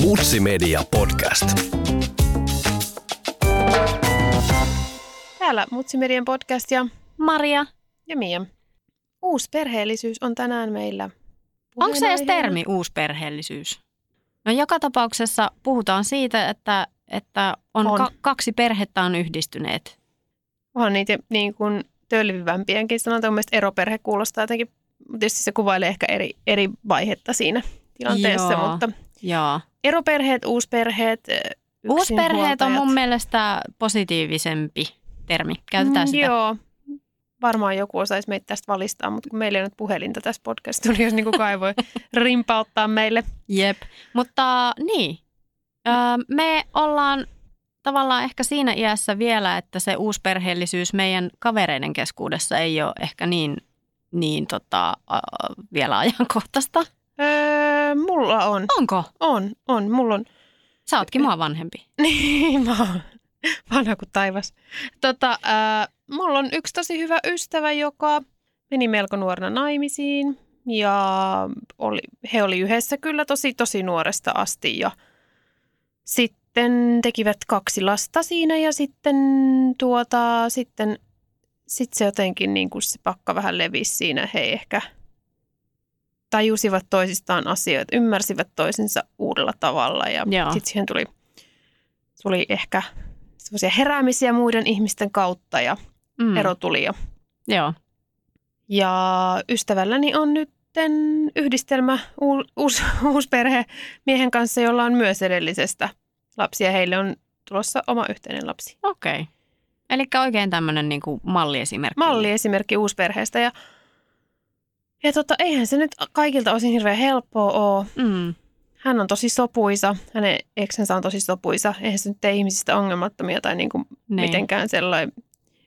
Mutsi Media Podcast. Täällä Mutsimedian podcast ja, Maria, ja Mia. Uusperheellisyys on tänään meillä. onko se edes termi uusperheellisyys? No joka tapauksessa puhutaan siitä, että, että on, On. Ka- kaksi perhettä on yhdistyneet. Onhan niitä niin kuin tölvivämpiäkin sanotaan. Mielestäni eroperhe kuulostaa jotenkin, tietysti se kuvailee ehkä eri, eri vaihetta siinä tilanteessa, Joo. mutta Joo. Eroperheet, uusperheet, Uusperheet on mun mielestä positiivisempi termi. Käytetään Mm, sitä. Joo. Varmaan joku osaisi meitä tästä valistaa, mutta kun meillä ei ole nyt puhelinta tässä podcast-studiossa, niin kukaan ei voi rimpauttaa meille. Jep. Mutta niin, öö, me ollaan tavallaan ehkä siinä iässä vielä, että se uusperheellisyys meidän kavereiden keskuudessa ei ole ehkä niin, niin tota, äh, vielä ajankohtaista. Öö, mulla on. Onko? On, on. Mulla on Sä ootkin mua vanhempi. Niin, mä oon vanha kuin taivas. Tota, ää, mulla on yksi tosi hyvä ystävä, joka meni melko nuorena naimisiin. Ja oli, he oli yhdessä kyllä tosi, tosi nuoresta asti. Ja sitten tekivät kaksi lasta siinä ja sitten, tuota, sitten sit se jotenkin niin kuin se pakka vähän levisi siinä. He ehkä tajusivat toisistaan asioita, ymmärsivät toisensa uudella tavalla ja sitten siihen tuli, tuli ehkä semmoisia heräämisiä muiden ihmisten kautta ja Mm. ero tuli. Ja, Joo. ja ystävälläni on nyt yhdistelmä uus, uus, uusperhe miehen kanssa, jolla on myös edellisestä lapsia. Heille on tulossa oma yhteinen lapsi. Okei. Okay. Eli oikein tämmöinen niinku malliesimerkki. Malliesimerkki uusperheestä ja, ja tota, eihän se nyt kaikilta osin hirveän helppoa ole. Mm. Hän on tosi sopuisa, hänen eksensä on tosi sopuisa. Eihän se nyt tee ihmisistä ongelmattomia tai niin kuin Niin. mitenkään sellainen.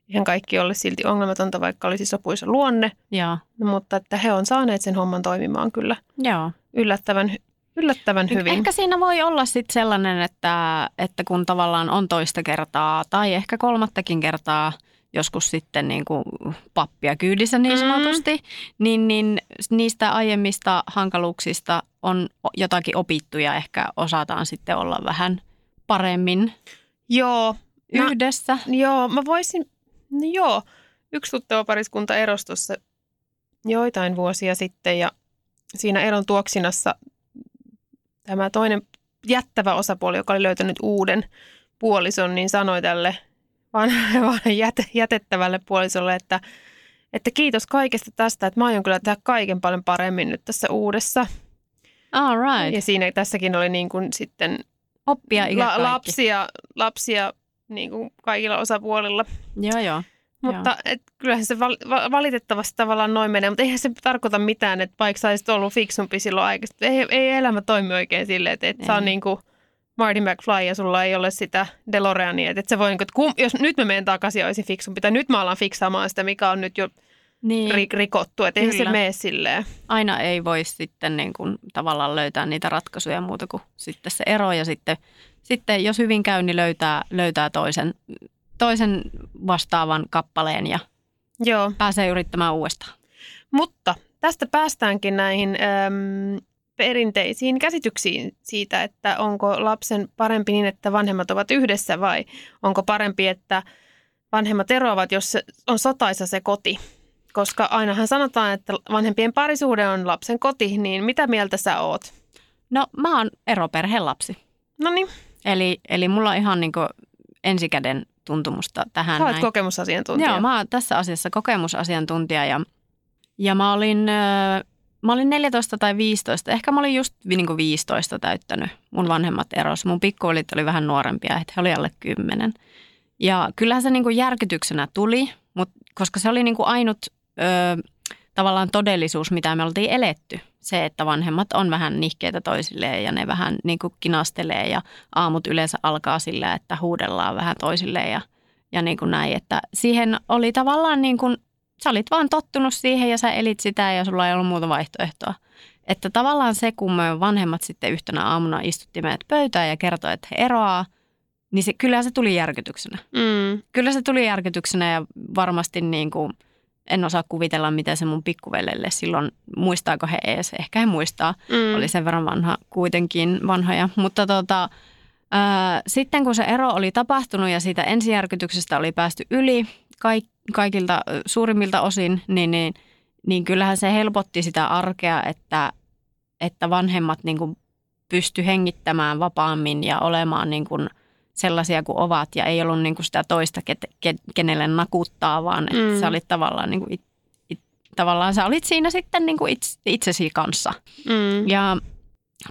Eihän kaikki ole silti ongelmatonta, vaikka olisi sopuisa luonne. Joo. Mutta että he on saaneet sen homman toimimaan kyllä Joo. yllättävän, yllättävän hyvin. Ehkä siinä voi olla sitten sellainen, että, että kun tavallaan on toista kertaa tai ehkä kolmattakin kertaa joskus sitten niin kuin pappia kyydissä niin Mm. sanotusti, niin, niin niistä aiemmista hankaluuksista on jotakin opittu ja ehkä osataan sitten olla vähän paremmin Joo, yhdessä. joo, mä voisin, no joo, yksi tuttava pariskunta erosi tuossa joitain vuosia sitten ja siinä eron tuoksinassa tämä toinen jättävä osapuoli, joka oli löytänyt uuden puolison, niin sanoi tälle vanhalle jäte, jätettävälle puolisolle, että, että kiitos kaikesta tästä, että mä aion kyllä tehdä kaiken paljon paremmin nyt tässä uudessa. All right. Ja siinä tässäkin oli niin kuin sitten Oppia la, lapsia, lapsia niin kuin kaikilla osapuolilla. Joo, joo. Mutta et, kyllähän se val, va- valitettavasti tavallaan noin menee, mutta eihän se tarkoita mitään, että vaikka sä olisit ollut fiksumpi silloin aikaisemmin. Ei, ei elämä toimi oikein silleen, että et sä on Ei. niin kuin Marty McFly ja sulla ei ole sitä DeLoreania. Että et sä voi, niin kuin, että kum, jos nyt mä menen takaisin ja olisin fiksumpi, tai nyt mä alan fiksaamaan sitä, mikä on nyt jo Niin. ri, rikottu. Että eihän se mene silleen. aina ei voi sitten niin kuin tavallaan löytää niitä ratkaisuja muuta kuin sitten se ero ja sitten, sitten jos hyvin käy, niin löytää, löytää toisen, toisen vastaavan kappaleen ja Joo. pääsee yrittämään uudestaan. Mutta tästä päästäänkin näihin äm, perinteisiin käsityksiin siitä, että onko lapsen parempi niin, että vanhemmat ovat yhdessä vai onko parempi, että vanhemmat eroavat, jos on sotaisa se koti. Koska ainahan sanotaan, että vanhempien parisuhde on lapsen koti, niin mitä mieltä sä oot? No mä oon eroperheen lapsi. No niin, Eli, eli mulla on ihan niin ensikäden tuntumusta tähän sä olet näin. kokemusasiantuntija. Joo, mä oon tässä asiassa kokemusasiantuntija ja, ja mä olin, ö, mä olin 14 tai 15, ehkä mä olin just niin kuin 15 täyttänyt. Mun vanhemmat eros. Mun pikkuvelit oli vähän nuorempia, että he oli alle 10. Ja kyllähän se niin kuin järkytyksenä tuli, mutta koska se oli niin kuin ainut ö, tavallaan todellisuus, mitä me oltiin eletty se, että vanhemmat on vähän nihkeitä toisilleen ja ne vähän niin kuin kinastelee ja aamut yleensä alkaa sillä, että huudellaan vähän toisilleen ja, ja niin kuin näin. Että siihen oli tavallaan niin kuin, sä olit vaan tottunut siihen ja sä elit sitä ja sulla ei ollut muuta vaihtoehtoa. Että tavallaan se, kun me vanhemmat sitten yhtenä aamuna istutti meidät pöytään ja kertoi, että he eroaa, niin se, kyllä se tuli järkytyksenä. Mm. Kyllä se tuli järkytyksenä ja varmasti niin kuin, en osaa kuvitella, mitä se mun pikkuvelelle silloin, muistaako he ees, ehkä he muistaa, Mm. oli sen verran vanha, kuitenkin vanhoja. Mutta tota, ää, sitten kun se ero oli tapahtunut ja siitä ensijärkytyksestä oli päästy yli kaik, kaikilta suurimmilta osin, niin, niin, niin kyllähän se helpotti sitä arkea, että, että vanhemmat niin kuin pysty hengittämään vapaammin ja olemaan niin kuin sellaisia kuin ovat ja ei ollut niin kuin sitä toista, ket, ke, kenelle nakuttaa, vaan että Mm. sä olit tavallaan, niin kuin it, it, tavallaan sä olit siinä sitten niin kuin itse, itsesi kanssa. Mm. Ja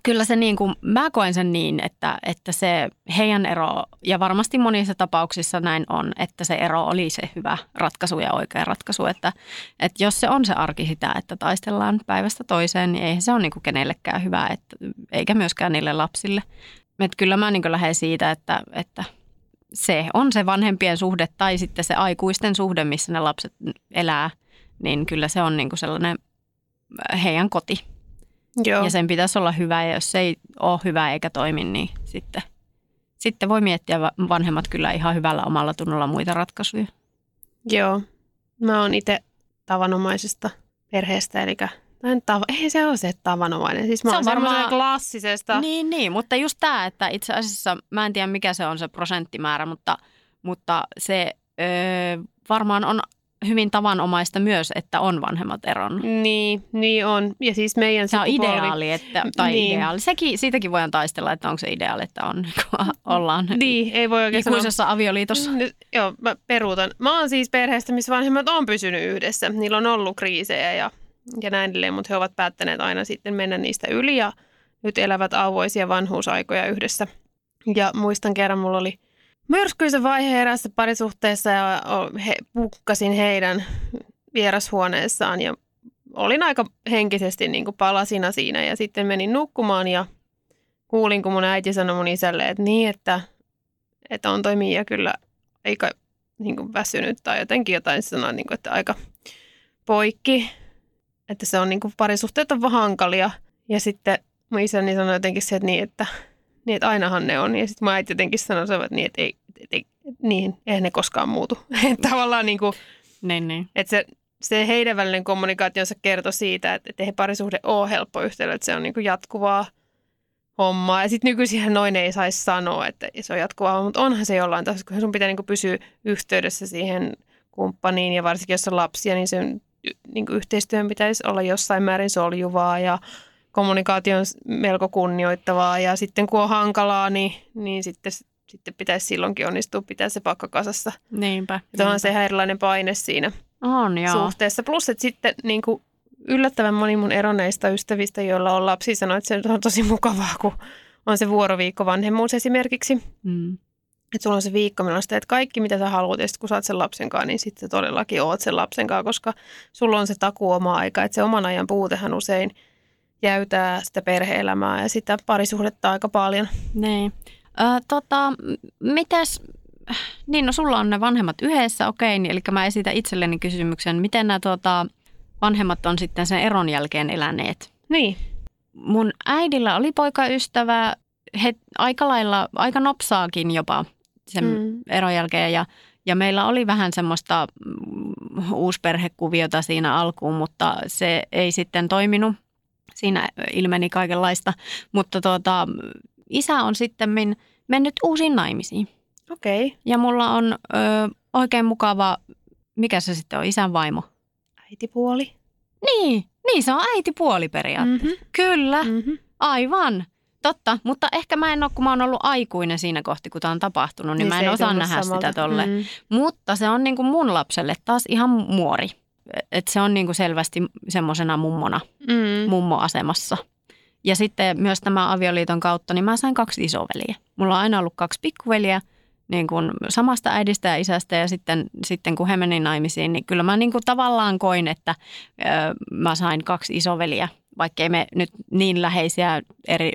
kyllä se niin kuin, mä koen sen niin, että, että se heidän ero, ja varmasti monissa tapauksissa näin on, että se ero oli se hyvä ratkaisu ja oikea ratkaisu. Että, että jos se on se arki sitä, että taistellaan päivästä toiseen, niin eihän se ole niin kuin kenellekään hyvä, että, eikä myöskään niille lapsille. Että kyllä mä niin kuin lähden siitä, että, että se on se vanhempien suhde tai sitten se aikuisten suhde, missä ne lapset elää, niin kyllä se on niin kuin sellainen heidän koti. Joo. Ja sen pitäisi olla hyvä ja jos se ei ole hyvä eikä toimi, niin sitten, sitten voi miettiä va- vanhemmat kyllä ihan hyvällä omalla tunnolla muita ratkaisuja. Joo. Mä oon itse tavanomaisesta perheestä, eli tava, ei se ole se tavanomainen. Siis mä Se on varmaan- klassisesta. Niin, niin, mutta just tämä, että itse asiassa mä en tiedä mikä se on se prosenttimäärä, mutta, mutta se öö, varmaan on hyvin tavanomaista myös, että on vanhemmat eronnut. Niin, niin on. Ja siis meidän Se on sukupolvi- ideaali, että, tai Niin. ideaali. Sekin, siitäkin voidaan taistella, että onko se ideaali, että on, ollaan Niin, ei voi oikein sanoa. ikuisessa avioliitossa. Nyt, joo, mä peruutan. Mä oon siis perheestä, missä vanhemmat on pysynyt yhdessä. Niillä on ollut kriisejä ja, ja näin edelleen, mutta he ovat päättäneet aina sitten mennä niistä yli ja nyt elävät auvoisia vanhuusaikoja yhdessä. Ja muistan kerran, mulla oli myrskyisen vaihe erässä parisuhteessa ja he, pukkasin heidän vierashuoneessaan ja olin aika henkisesti niin kuin palasina siinä ja sitten menin nukkumaan ja kuulin, kun mun äiti sanoi mun isälle, että niin, että, että on toi Mia kyllä aika niin kuin väsynyt tai jotenkin jotain sanoa, niin että aika poikki, että se on niin kuin parisuhteet on hankalia. Ja sitten mun isäni sanoi jotenkin se, että niin, että, niin, että ainahan ne on. Ja sitten mun äiti jotenkin sanoi, että, niin, että ei, että ei, niin, eihän ne koskaan muutu. Että Tavallaan niin kuin, Niin, niin. että se, se heidän välinen kommunikaationsa kertoi siitä, että, että ei parisuhde ole helppo yhtälö, että se on niin kuin jatkuvaa hommaa. Ja sitten nykyisin noin ei saisi sanoa, että se on jatkuvaa, mutta onhan se jollain tasolla, kun sun pitää niin kuin pysyä yhteydessä siihen kumppaniin ja varsinkin jos on lapsia, niin sen niin kuin yhteistyön pitäisi olla jossain määrin soljuvaa ja kommunikaatio on melko kunnioittavaa ja sitten kun on hankalaa, niin, niin sitten, sitten pitäisi silloinkin onnistua pitää se pakka kasassa. Niinpä. Että onhan niinpä. se ihan erilainen paine siinä On, joo. suhteessa. Plus, että sitten niin kuin yllättävän moni mun eronneista ystävistä, joilla on lapsi, sanoo, että se on tosi mukavaa, kun on se vuoroviikko vanhemmuus esimerkiksi. Mm. Että sulla on se viikko, milloin sä teet kaikki, mitä sä haluat, ja sitten kun sä oot sen lapsen kanssa, niin sitten todellakin oot sen lapsen kanssa, koska sulla on se takuu oma aika. Että se oman ajan puutehan usein jäytää sitä perhe-elämää ja sitä parisuhdetta aika paljon. Niin. Ö, tota, m- mites, niin no sulla on ne vanhemmat yhdessä, okei, niin, eli mä esitän itselleni kysymyksen, miten nämä tota, vanhemmat on sitten sen eron jälkeen eläneet? Niin, Mun äidillä oli poikaystävä, he aika lailla, aika nopsaakin jopa sen mm. Mm. eron jälkeen ja, ja meillä oli vähän semmoista mm, uusperhekuviota siinä alkuun, mutta se ei sitten toiminut. Siinä ilmeni kaikenlaista, mutta tuota, isä on sitten mennyt uusiin naimisiin. okei. Okay. Ja mulla on ö, oikein mukava, mikä se sitten on, isän vaimo. Äitipuoli. Niin, niin se on äitipuoli periaatteessa. Mm-hmm. Kyllä, Mm-hmm. aivan. Totta, mutta ehkä mä en ole, kun mä oon ollut aikuinen siinä kohti, kun tämä on tapahtunut, niin, niin mä en osaa nähdä sitä tolle. Mm. Mutta se on niin kuin mun lapselle taas ihan muori. Et se on niin kuin selvästi semmoisena mummona, Mm. mummoasemassa. Ja sitten myös tämä avioliiton kautta, niin mä sain kaksi isoveliä. Mulla on aina ollut kaksi pikkuveliä niin kuin samasta äidistä ja isästä ja sitten, sitten kun he meni naimisiin, niin kyllä mä niin kuin tavallaan koin, että ö, mä sain kaksi isoveliä. Vaikkei me nyt niin läheisiä eri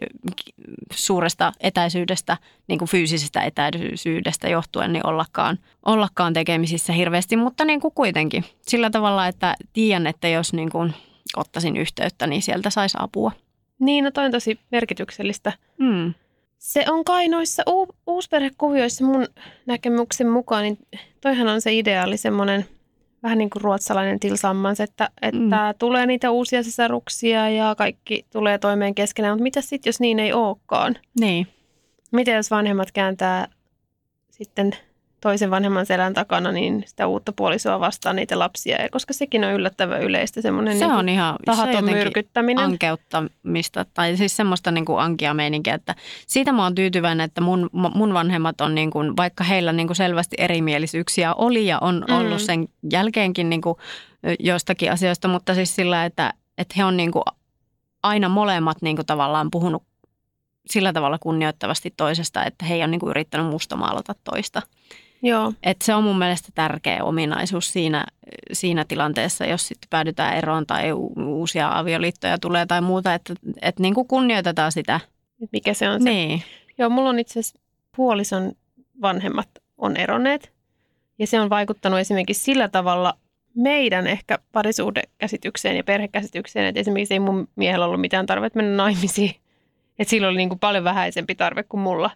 suuresta etäisyydestä, niin kuin fyysisestä etäisyydestä johtuen, niin ollakaan, ollakaan tekemisissä hirveästi, mutta niin kuin kuitenkin sillä tavalla, että tiedän, että jos niin kuin ottaisin yhteyttä, niin sieltä saisi apua. Niin, no toi on tosi merkityksellistä. Mm. Se on kai noissa u- uusperhekuvioissa mun näkemyksen mukaan, niin toihan on se ideaali semmoinen vähän niin kuin ruotsalainen tilsammans, että, että mm. tulee niitä uusia sisaruksia ja kaikki tulee toimeen keskenään, mutta mitä sitten, jos niin ei olekaan? Niin. Miten jos vanhemmat kääntää sitten toisen vanhemman selän takana niin sitä uutta puolisoa vastaan niitä lapsia, ja koska sekin on yllättävän yleistä, semmoinen Se niin on ihan se tahaton jotenkin myrkyttäminen. ankeuttamista, tai siis semmoista niin kuin ankia meininkiä, että siitä mä oon tyytyväinen, että mun, mun vanhemmat on niin kuin, vaikka heillä niin kuin selvästi erimielisyyksiä oli ja on Mm. ollut sen jälkeenkin niin kuin joistakin asioista, mutta siis sillä, että, että he on niin kuin aina molemmat niin kuin tavallaan puhunut sillä tavalla kunnioittavasti toisesta, että he ei ole niin kuin yrittänyt mustamaalata toista. Joo, Et se on mun mielestä tärkeä ominaisuus siinä, siinä tilanteessa, jos sitten päädytään eroon tai u- uusia avioliittoja tulee tai muuta, että, että niin kuin kunnioitetaan sitä. mikä se on se. Niin, Joo, mulla on itse asiassa puolison vanhemmat on eronneet. Ja se on vaikuttanut esimerkiksi sillä tavalla meidän ehkä parisuhdekäsitykseen ja perhekäsitykseen, että esimerkiksi ei mun miehellä ollut mitään tarvetta mennä naimisiin. Että sillä oli niin kuin paljon vähäisempi tarve kuin mulla.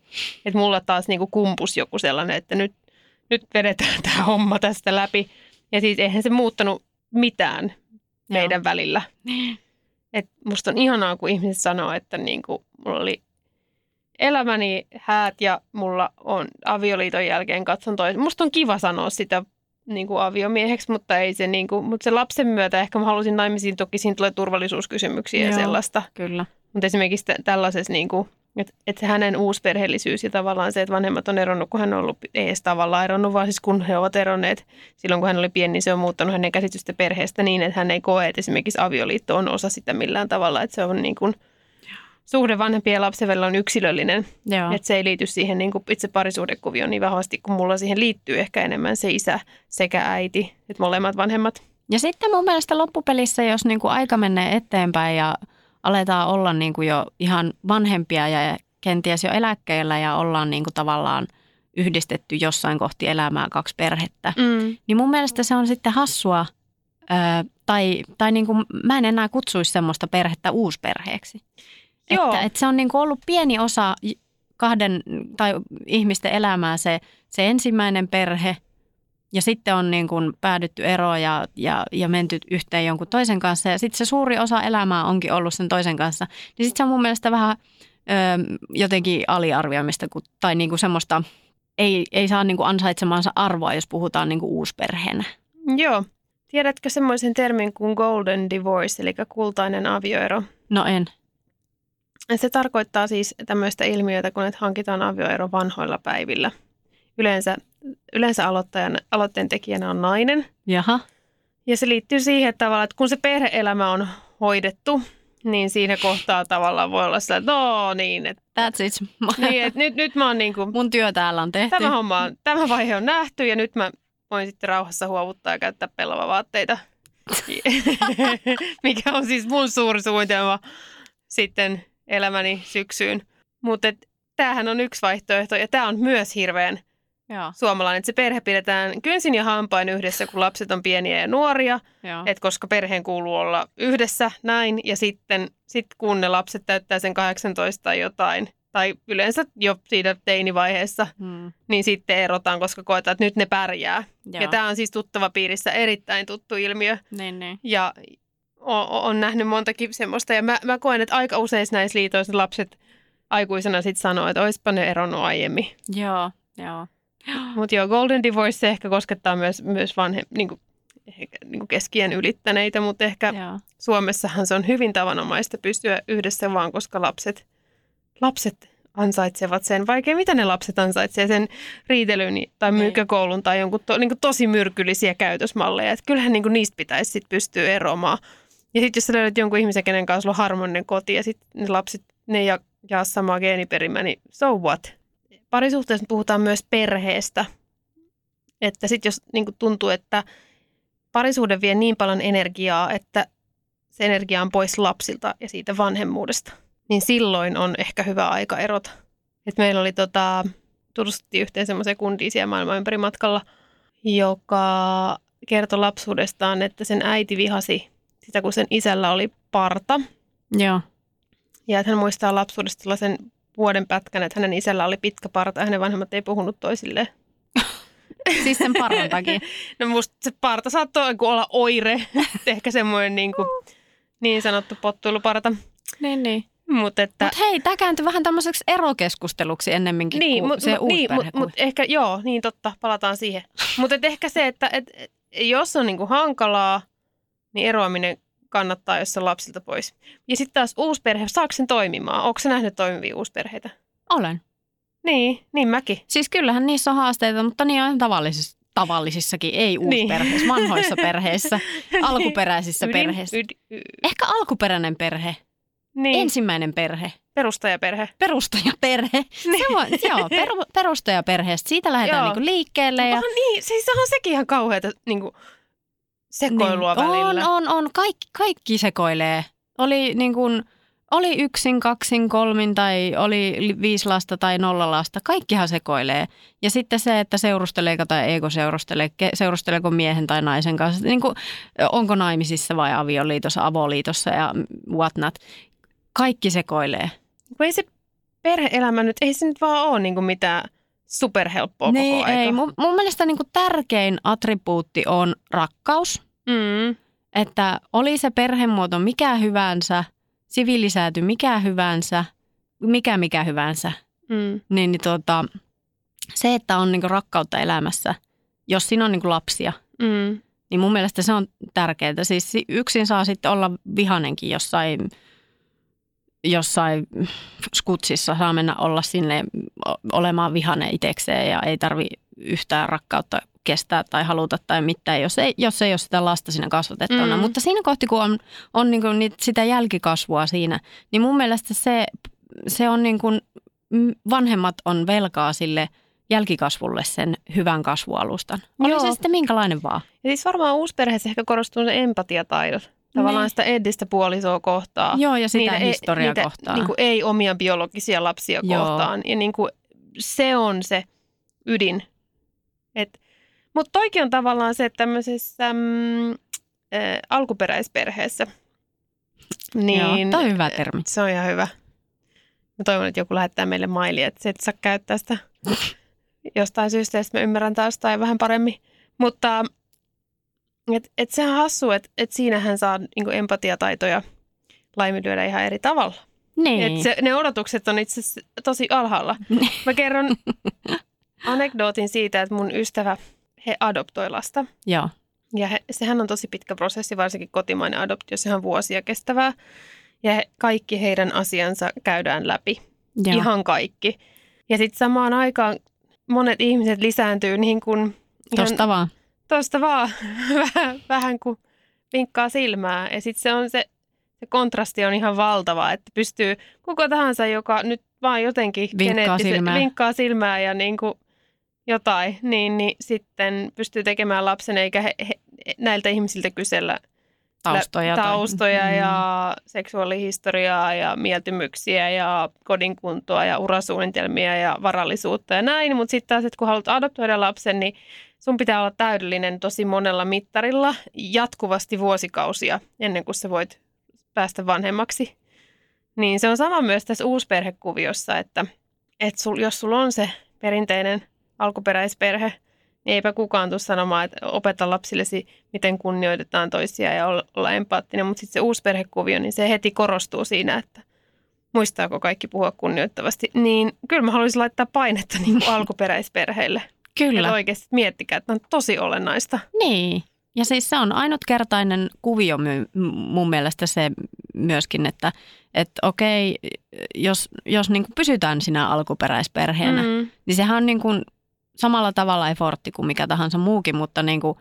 Että mulla taas niin kuin kumpus joku sellainen, että nyt, nyt vedetään tämä homma tästä läpi. Ja siis eihän se muuttanut mitään meidän välillä. Et musta on ihanaa, kun ihmiset sanoo, että niin kuin mulla oli elämäni häät ja mulla on avioliiton jälkeen katson toisen. Musta on kiva sanoa sitä niin kuin aviomieheksi, mutta ei se, niin kuin, mutta se lapsen myötä ehkä mä halusin naimisiin. Toki siinä tulee turvallisuuskysymyksiä ja Joo. sellaista. kyllä. Mutta esimerkiksi tä- tällaisessa, niin kuin, että, että hänen uusperheellisyys ja tavallaan se, että vanhemmat on eronnut, kun hän on ollut, ei edes tavallaan eronnut, vaan siis kun he ovat eronneet silloin, kun hän oli pieni, niin se on muuttanut hänen käsitystä perheestä niin, että hän ei koe, että esimerkiksi avioliitto on osa sitä millään tavalla, että se on niin kuin, suhde vanhempien ja lapsen välillä on yksilöllinen, Joo. että se ei liity siihen niin kuin itse parisuhdekuvioon niin vahvasti, kun mulla siihen liittyy ehkä enemmän se isä sekä äiti, että molemmat vanhemmat. Ja sitten mun mielestä loppupelissä, jos niin kuin aika menee eteenpäin ja aletaan olla niin kuin jo ihan vanhempia ja kenties jo eläkkeellä ja ollaan niin kuin tavallaan yhdistetty jossain kohti elämää kaksi perhettä, Mm. niin mun mielestä se on sitten hassua, ö, tai, tai niin kuin, mä en enää kutsuisi semmoista perhettä uusperheeksi. Joo. Että, että se on niin kuin ollut pieni osa kahden tai ihmisten elämää se, se ensimmäinen perhe ja sitten on niin kuin päädytty eroon ja, ja, ja menty yhteen jonkun toisen kanssa ja sitten se suuri osa elämää onkin ollut sen toisen kanssa. Niin sitten se on mun mielestä vähän ö, jotenkin aliarvioimista kun, tai niin kuin semmoista, ei, ei saa niin kuin ansaitsemansa arvoa, jos puhutaan niin kuin uusperheenä. Joo. Tiedätkö semmoisen termin kuin golden divorce, eli kultainen avioero? No en. Se tarkoittaa siis tämmöistä ilmiötä, kun et hankitaan avioero vanhoilla päivillä. Yleensä, yleensä aloittajan, aloitteen tekijänä on nainen. Jaha. Ja se liittyy siihen, että, tavallaan, että kun se perheelämä on hoidettu, niin siinä kohtaa tavallaan voi olla sillä, että no niin, että, That's it. niin, että nyt, nyt mä oon niin kuin, Mun työ täällä on tehty. tämä, homma on, tämä vaihe on nähty ja nyt mä voin sitten rauhassa huovuttaa ja käyttää pellavavaatteita. Mikä on siis mun suuri suunnitelma sitten elämäni syksyyn. Mutta tämähän on yksi vaihtoehto ja tämä on myös hirveän Joo, suomalainen, että se perhe pidetään kynsin ja hampain yhdessä, kun lapset on pieniä ja nuoria, joo. että koska perheen kuuluu olla yhdessä näin ja sitten sit kun ne lapset täyttää sen 18 tai jotain, tai yleensä jo siinä teinivaiheessa, Hmm. niin sitten erotaan, koska koetaan, että nyt ne pärjää. Joo. Ja tämä on siis tuttava piirissä erittäin tuttu ilmiö. Niin, niin. Ja o- on nähnyt montakin semmoista. Ja mä, mä koen, että aika usein näissä liitoissa lapset aikuisena sitten sanoo, että oispa ne eronnut aiemmin. Joo, joo. Mutta joo, Golden Divorce ehkä koskettaa myös, myös vanhe, niin kuin, ehkä, niin kuin keskien ylittäneitä, mutta ehkä joo. Suomessahan se on hyvin tavanomaista pystyä yhdessä vaan, koska lapset, lapset ansaitsevat sen, vaikea mitä ne lapset ansaitsevat, sen riitelyn tai Niin. myykäkoulun tai jonkun to, niin kuin tosi myrkyllisiä käytösmalleja. Että kyllähän niin kuin niistä pitäisi sit pystyä eroamaan. Ja sitten jos sä löydät jonkun ihmisen, kenen kanssa on harmoninen koti ja sitten ne lapset, ne ja, jaa samaa geeniperimää, niin so what? Parisuhteessa puhutaan myös perheestä. Että sitten jos niin kuin tuntuu, että parisuhde vie niin paljon energiaa, että se energia on pois lapsilta ja siitä vanhemmuudesta, niin silloin on ehkä hyvä aika erota. Et meillä oli tota, tutustuttiin yhteen semmoiseen kundiin siellä maailman ympäri matkalla, joka kertoi lapsuudestaan, että sen äiti vihasi sitä, kun sen isällä oli parta. Joo. Ja että hän muistaa lapsuudesta sellaisen vuoden pätkän, että hänen isällä oli pitkä parta ja hänen vanhemmat ei puhunut toisilleen. Siis sen paran takia. No musta se parta saattoi olla oire, ehkä semmoinen niin, kuin, niin sanottu pottuiluparta. niin, niin. Mutta että... Mutta hei, tämä kääntyi vähän tämmöiseksi erokeskusteluksi ennemminkin niin, kuin mut, se mut, niin, mut, mut ehkä, joo, niin totta, palataan siihen. Mutta ehkä se, että et, et, jos on niinku hankalaa, niin eroaminen kannattaa, jos se on lapsilta pois. Ja sitten taas uusperhe, saako sen toimimaan? Onko se nähnyt toimivia uusperheitä? Olen. Niin, niin mäkin. Siis kyllähän niissä on haasteita, mutta niin on tavallisissa, tavallisissakin, ei uusperheissä, vanhoissa perheissä, alkuperäisissä Ydin- perheissä. Yd, y, Ehkä alkuperäinen perhe, niin, ensimmäinen perhe, perustajaperhe. perustajaperhe. Se on, joo, peru, perustajaperheestä. Siitä lähdetään Joo. niinku liikkeelle. Ja, Onhan niin, siis on sekin ihan kauheata niin sekoilua niin, välillä. On, on, on. Kaikki, kaikki sekoilee. Oli niin kuin, oli yksin, kaksin, kolmin tai oli li- viisi lasta tai nolla lasta. Kaikkihan sekoilee. Ja sitten se, että seurusteleeko tai eikö seurustele, seurusteleeko miehen tai naisen kanssa. Niin kuin, onko naimisissa vai avioliitossa, avoliitossa ja whatnot. Kaikki sekoilee. Kun ei se perhe-elämä nyt, ei se nyt vaan ole niin mitään superhelppoa niin, koko aika. ei. Mun, mun mielestä niin kuin tärkein attribuutti on rakkaus. Mm. Että oli se perhemuoto mikä hyvänsä, siviilisääty mikä hyvänsä, mikä mikä hyvänsä, Mm. niin, niin tuota, se, että on niin rakkautta elämässä, jos siinä on niin lapsia, Mm. niin mun mielestä se on tärkeää. Siis si- yksin saa sitten olla vihanenkin jossain, jossain skutsissa, saa mennä olla sinne olemaan vihane itsekseen ja ei tarvi yhtään rakkautta kestää tai haluta tai mitään, jos ei, jos ei ole sitä lasta siinä kasvatettuna. Mm. Mutta siinä kohti, kun on, on niin kuin sitä jälkikasvua siinä, niin mun mielestä se, se on niin kuin, mm, vanhemmat on velkaa sille jälkikasvulle sen hyvän kasvualustan. Oli Joo. se sitten minkälainen vaan. Ja siis varmaan uusperheessä ehkä korostuu ne empatiataidot. Tavallaan Niin. sitä edistä puolisoa kohtaa. Joo, ja sitä Niitä ei- historiaa niitä, kohtaan. Niin kuin ei omia biologisia lapsia Joo. kohtaan. Ja niin kuin se on se ydin. Mutta toikin on tavallaan se, että tämmöisessä mm, äh, alkuperäisperheessä, niin Joo, toi on hyvä termi. se on ihan hyvä. Mä toivon, että joku lähettää meille mailia, että se et saa käyttää sitä jostain syystä, sit mä ymmärrän taas tai vähän paremmin. Mutta et, et sehän on hassu, että et siinähän saa niinku empatiataitoja laiminlyödä ihan eri tavalla. Niin. Et se, ne odotukset on itse asiassa tosi alhaalla. Mä kerron anekdootin siitä, että mun ystävä, he adoptoi lasta. Joo. Ja he, sehän on tosi pitkä prosessi, varsinkin kotimainen adoptio, sehän on vuosia kestävää. Ja he, kaikki heidän asiansa käydään läpi, Joo. ihan kaikki. Ja sitten samaan aikaan monet ihmiset lisääntyy niin kuin Tosta vaan. Tosta vaan vähän, vähän kuin vinkkaa silmää. Ja sitten se on se, se kontrasti on ihan valtava, että pystyy kuka tahansa, joka nyt vaan jotenkin Vinkkaa silmää. vinkkaa silmää ja niin kuin jotain, niin, niin sitten pystyy tekemään lapsen, eikä he, he, näiltä ihmisiltä kysellä Taustoja. tai- taustoja Mm. ja seksuaalihistoriaa ja mieltymyksiä ja kodinkuntoa ja urasuunnitelmia ja varallisuutta ja näin. Mutta sitten taas, että kun haluat adoptoida lapsen, niin sun pitää olla täydellinen tosi monella mittarilla jatkuvasti vuosikausia ennen kuin sä voit päästä vanhemmaksi. Niin se on sama myös tässä uusperhekuviossa, että, että sul, jos sulla on se perinteinen alkuperäisperhe, niin eipä kukaan tule sanomaan, että opeta lapsillesi, miten kunnioitetaan toisia ja olla, empaattinen. Mutta sitten se uusperhekuvio, niin se heti korostuu siinä, että muistaako kaikki puhua kunnioittavasti. Niin kyllä mä haluaisin laittaa painetta niin kuin alkuperäisperheille. Kyllä. Että oikeasti miettikää, että on tosi olennaista. Niin. Ja siis se on ainutkertainen kuvio mun mielestä se myöskin, että et okei, jos, jos niin kuin pysytään siinä alkuperäisperheenä. Mm. niin sehän on niin kuin samalla tavalla efortti kuin mikä tahansa muukin, mutta niin kuin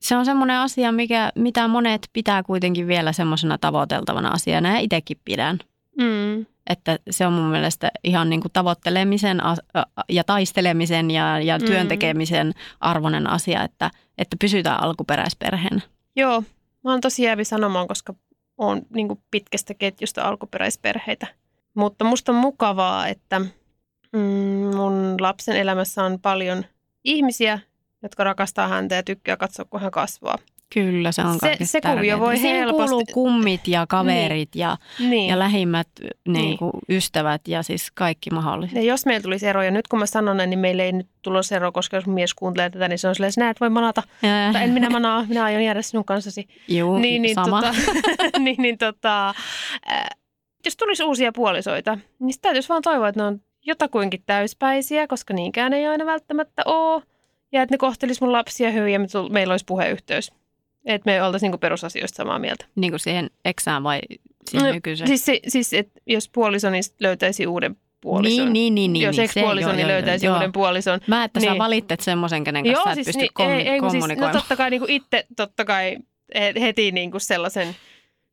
se on semmoinen asia, mikä, mitä monet pitää kuitenkin vielä semmoisena tavoiteltavana asiana ja itsekin pidän. Mm. Että se on mun mielestä ihan niin kuin tavoittelemisen ja taistelemisen ja, ja Mm. työn tekemisen arvoinen asia, että, että pysytään alkuperäisperheenä. Joo, mä oon tosi jäävi sanomaan, koska on niin kuin pitkästä ketjusta alkuperäisperheitä. Mutta musta on mukavaa, että mm, mun lapsen elämässä on paljon ihmisiä, jotka rakastaa häntä ja tykkää katsoa, kun hän kasvaa. Kyllä, se on Se- se kuvio voi Siihen helposti- kuuluu kummit ja kaverit ja, Niin. ja lähimmät niin Niin. kuin ystävät ja siis kaikki mahdolliset. Ja jos meillä tulisi ero, ja nyt kun mä sanon näin, niin meillä ei nyt tulos ero, koska jos mies kuuntelee tätä, niin se on silleen, että näet voi manata. Tai en minä manaa, minä aion jäädä sinun kanssasi. juu, niin, niin, sama. Tota, niin, niin tota, äh, jos tulisi uusia puolisoita, niin sitä täytyisi vaan toivoa, että ne on jotakuinkin täyspäisiä, koska niinkään ei aina välttämättä ole. Ja että ne kohtelisi mun lapsia hyvin ja meillä olisi puheyhteys. Että me oltaisiin niinku perusasioista samaa mieltä. Niin kuin siihen eksään vai siihen No, nykyiseen? Siis, se, siis että jos puoliso, niin löytäisi uuden puolison. Niin, niin, niin, niin. jos niin, ex-puoliso, se- niin joo, joo, löytäisi joo. uuden puolison. Mä, että sä Niin. valitset semmoisen, kenen kanssa sä et pysty niin, kom- ei, ei, kun siis, no kommunikoimaan. totta kai niin kuin itse totta kai he- heti niin kuin sellaisen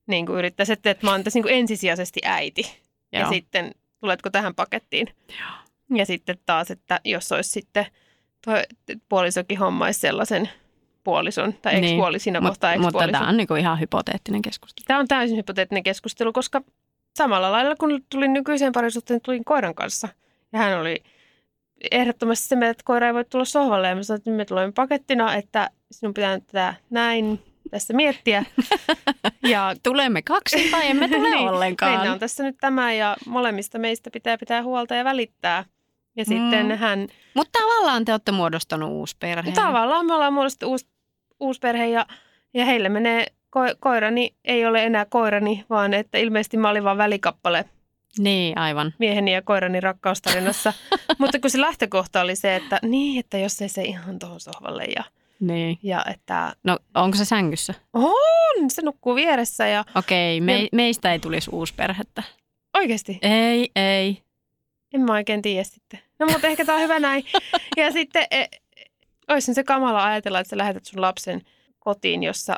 niin kuin yrittäisi, että, että mä oon tässä niin kuin ensisijaisesti äiti. Ja Joo. sitten tuletko tähän pakettiin. Ja sitten taas, että jos olisi sitten toi puolisokin hommaisi sellaisen puolison tai Niin, ex-puoli siinä Mut- kohtaa Mutta tämä on niinku ihan hypoteettinen keskustelu. Tämä on täysin hypoteettinen keskustelu, koska samalla lailla kun tulin nykyiseen parisuhteen, tulin koiran kanssa. Ja hän oli ehdottomasti se, että koira ei voi tulla sohvalle. Ja mä sanoin, että me tulemme pakettina, että sinun pitää tätä näin tässä miettiä. ja Tulemme kaksi tai emme tule Niin, ollenkaan. meillä on tässä nyt tämä ja molemmista meistä pitää pitää huolta ja välittää. Ja sitten Mm. hän, Mutta tavallaan te olette muodostanut uusi perhe. tavallaan me ollaan muodostettu uusi, uusi perhe ja, ja heille menee ko, koirani, ei ole enää koirani, vaan että ilmeisesti mä olin vaan välikappale Niin, aivan. mieheni ja koirani rakkaustarinassa. Mutta kun se lähtökohta oli se, että niin, että jos ei se ihan tuohon sohvalle ja, Niin. ja että No, onko se sängyssä? on, se nukkuu vieressä ja Okei, me, Ja- meistä ei tulisi uusi perhettä. oikeasti, Ei, ei. en mä oikein tiedä sitten. No mutta ehkä tämä on hyvä näin. Ja sitten olisi se kamala ajatella, että sä lähetät sun lapsen kotiin, jossa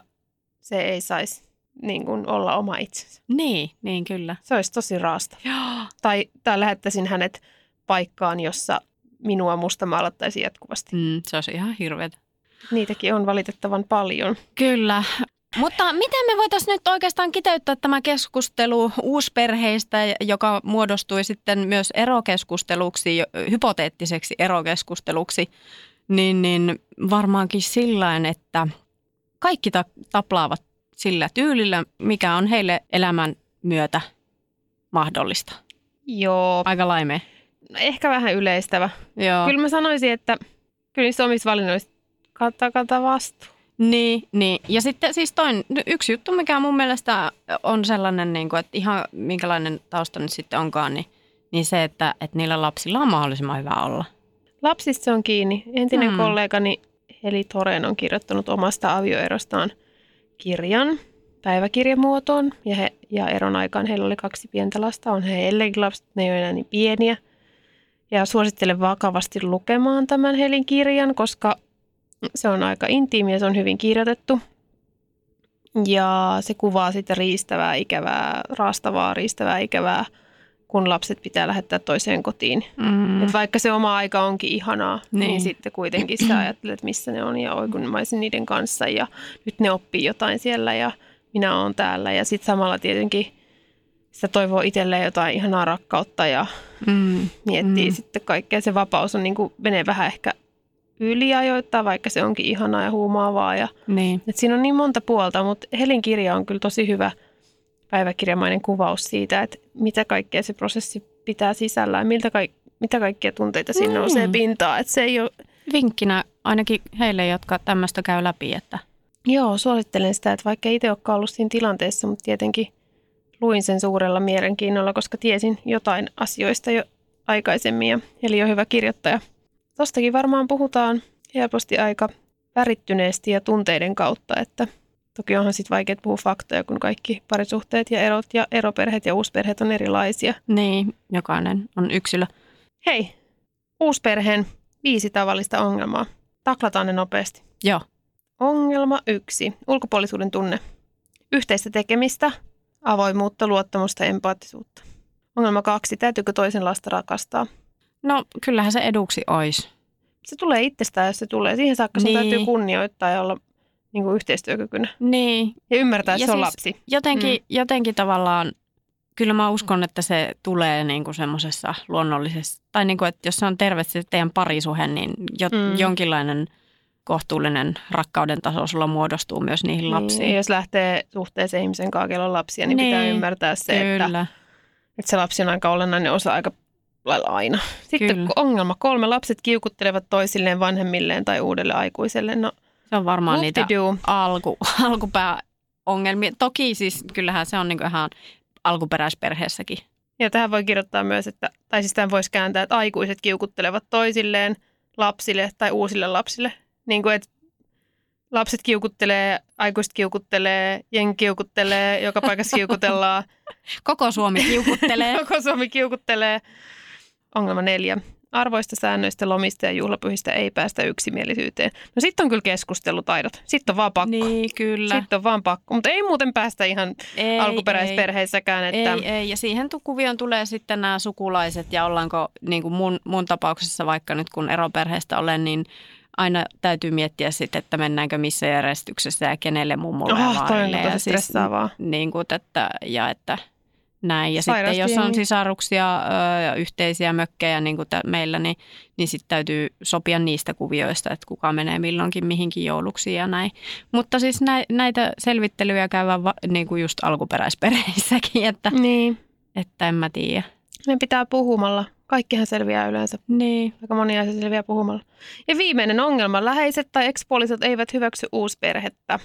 se ei saisi niin kuin olla oma itsensä. Niin, niin kyllä. Se olisi tosi raasta. Joo. Tai, tai lähettäisin hänet paikkaan, jossa minua mustamaalattaisiin jatkuvasti. Mm, se olisi ihan hirveätä. Niitäkin on valitettavan paljon. Kyllä. Mutta miten me voitaisiin nyt oikeastaan kiteyttää tämä keskustelu uusperheistä, joka muodostui sitten myös erokeskusteluksi, hypoteettiseksi erokeskusteluksi, niin, niin varmaankin sillain, että kaikki ta- taplaavat sillä tyylillä, mikä on heille elämän myötä mahdollista. Joo, Aika laimea. ehkä vähän yleistävä. Joo. Kyllä mä sanoisin, että kyllä niissä omissa valinnoissa kannattaa kantaa vastuu. Niin, niin. Ja sitten siis toin, yksi juttu, mikä mun mielestä on sellainen, niin kuin, että ihan minkälainen tausta nyt sitten onkaan, niin, niin se, että, että niillä lapsilla on mahdollisimman hyvä olla. Lapsista se on kiinni. Entinen hmm. kollegani Heli Toren on kirjoittanut omasta avioerostaan kirjan päiväkirjamuotoon. Ja, he, ja eron aikaan heillä oli kaksi pientä lasta. On he edelleenkin lapset, ne ei ole enää niin pieniä. Ja suosittelen vakavasti lukemaan tämän Helin kirjan, koska se on aika intiimi ja se on hyvin kirjoitettu. Ja se kuvaa sitä riistävää, ikävää, raastavaa, riistävää, ikävää, kun lapset pitää lähettää toiseen kotiin. Mm. Et vaikka se oma aika onkin ihanaa, niin, Niin. sitten kuitenkin sä ajattelet, missä ne on ja oi kun mä olisin niiden kanssa ja nyt ne oppii jotain siellä ja minä oon täällä. Ja sitten samalla tietenkin sitä toivoo itselleen jotain ihanaa rakkautta ja Mm. miettii Mm. mm. sitten kaikkea. Se vapaus on niin kuin, menee vähän ehkä yliajoittaa, vaikka se onkin ihanaa ja huumaavaa. Ja, Niin. et siinä on niin monta puolta, mutta Helin kirja on kyllä tosi hyvä päiväkirjamainen kuvaus siitä, että mitä kaikkea se prosessi pitää sisällään, miltä kaik- mitä kaikkia tunteita siinä Mm. nousee pintaan. Että se ei ole, Vinkkinä ainakin heille, jotka tämmöistä käy läpi, että joo, suosittelen sitä, että vaikka itse olekaan ollut siinä tilanteessa, mutta tietenkin luin sen suurella mielenkiinnolla, koska tiesin jotain asioista jo aikaisemmin ja Heli on hyvä kirjoittaja. Tostakin varmaan puhutaan helposti aika värittyneesti ja tunteiden kautta, että toki onhan sitten vaikea puhua faktoja, kun kaikki parisuhteet ja erot ja eroperheet ja uusperheet on erilaisia. niin, jokainen on yksilö. Hei, uusperheen viisi tavallista ongelmaa. Taklataan ne nopeasti. Joo. Ongelma yksi. Ulkopuolisuuden tunne. Yhteistä tekemistä, avoimuutta, luottamusta empaattisuutta. Ongelma kaksi. Täytyykö toisen lasta rakastaa? No kyllähän se eduksi olisi. Se tulee itsestään, jos se tulee. Siihen saakka sun Niin. täytyy kunnioittaa ja olla niin kuin yhteistyökykyinen Niin, ja ymmärtää, että Ja se on siis lapsi. jotenkin, mm. jotenkin tavallaan, kyllä mä uskon, että se tulee niin kuin semmoisessa luonnollisessa, tai niin kuin, että jos se on terve se teidän parisuhe, niin jo, Mm. jonkinlainen kohtuullinen rakkauden taso sulla muodostuu myös niihin lapsiin. Niin, ja jos lähtee suhteeseen ihmisen kanssa, kello on lapsia, niin, niin pitää ymmärtää se, että, Kyllä, että se lapsi on aika olennainen osa aika lailla aina. Sitten Kyllä. ongelma kolme. Lapset kiukuttelevat toisilleen vanhemmilleen tai uudelle aikuiselle. No, se on varmaan niitä whoop-de-doo. alku, alkupääongelmia. Toki siis kyllähän se on niin ihan alkuperäisperheessäkin. Ja tähän voi kirjoittaa myös, että, tai siis tämän voisi kääntää, että aikuiset kiukuttelevat toisilleen lapsille tai uusille lapsille. Niin kuin, että lapset kiukuttelee, aikuiset kiukuttelee, jengi kiukuttelee, joka paikassa kiukutellaan, Koko Suomi kiukuttelee. koko Suomi kiukuttelee. Ongelma neljä. Arvoista säännöistä, lomista ja juhlapyhistä ei päästä yksimielisyyteen. No sitten on kyllä keskustelutaidot. Sitten on vaan pakko. niin, kyllä. Sitten on vaan pakko. Mutta ei muuten päästä ihan ei, alkuperäisperheissäkään. Että, Ei, ei. Ja siihen kuvioon tulee sitten nämä sukulaiset ja ollaanko niin kuin mun, mun tapauksessa vaikka nyt kun eroperheestä olen, niin aina täytyy miettiä sitten, että mennäänkö missä järjestyksessä ja kenelle mummulle Oh, vaarille. ja stressaavaa. niin kuin, että, ja että näin. Ja sitten jos on sisaruksia ja yhteisiä mökkejä niin kuin meillä, niin, niin sitten täytyy sopia niistä kuvioista, että kuka menee milloinkin mihinkin jouluksi ja näin. Mutta siis nä, näitä selvittelyjä käydään va, niin kuin just alkuperäisperheissäkin, että, niin. että en mä tiedä. Ne pitää puhumalla. Kaikkihan selviää yleensä. Niin. Aika moni asia selviää puhumalla. Ja viimeinen ongelma. Läheiset tai ekspuoliset eivät hyväksy uusperhettä.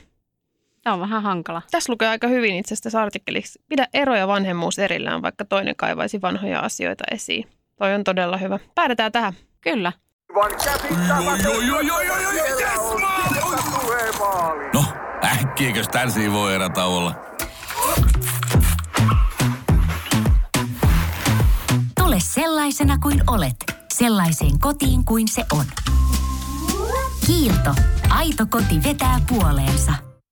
Tämä on vähän hankala. Tässä lukee aika hyvin itse asiassa tässä artikkelissa. Pidä ero ja vanhemmuus erillään, vaikka toinen kaivaisi vanhoja asioita esiin. Toi on todella hyvä. Päädetään tähän. Kyllä. No, äkkiäkös tän voi erätauolla? Tule sellaisena kuin olet, sellaiseen kotiin kuin se on. Kiilto. Aito koti vetää puoleensa.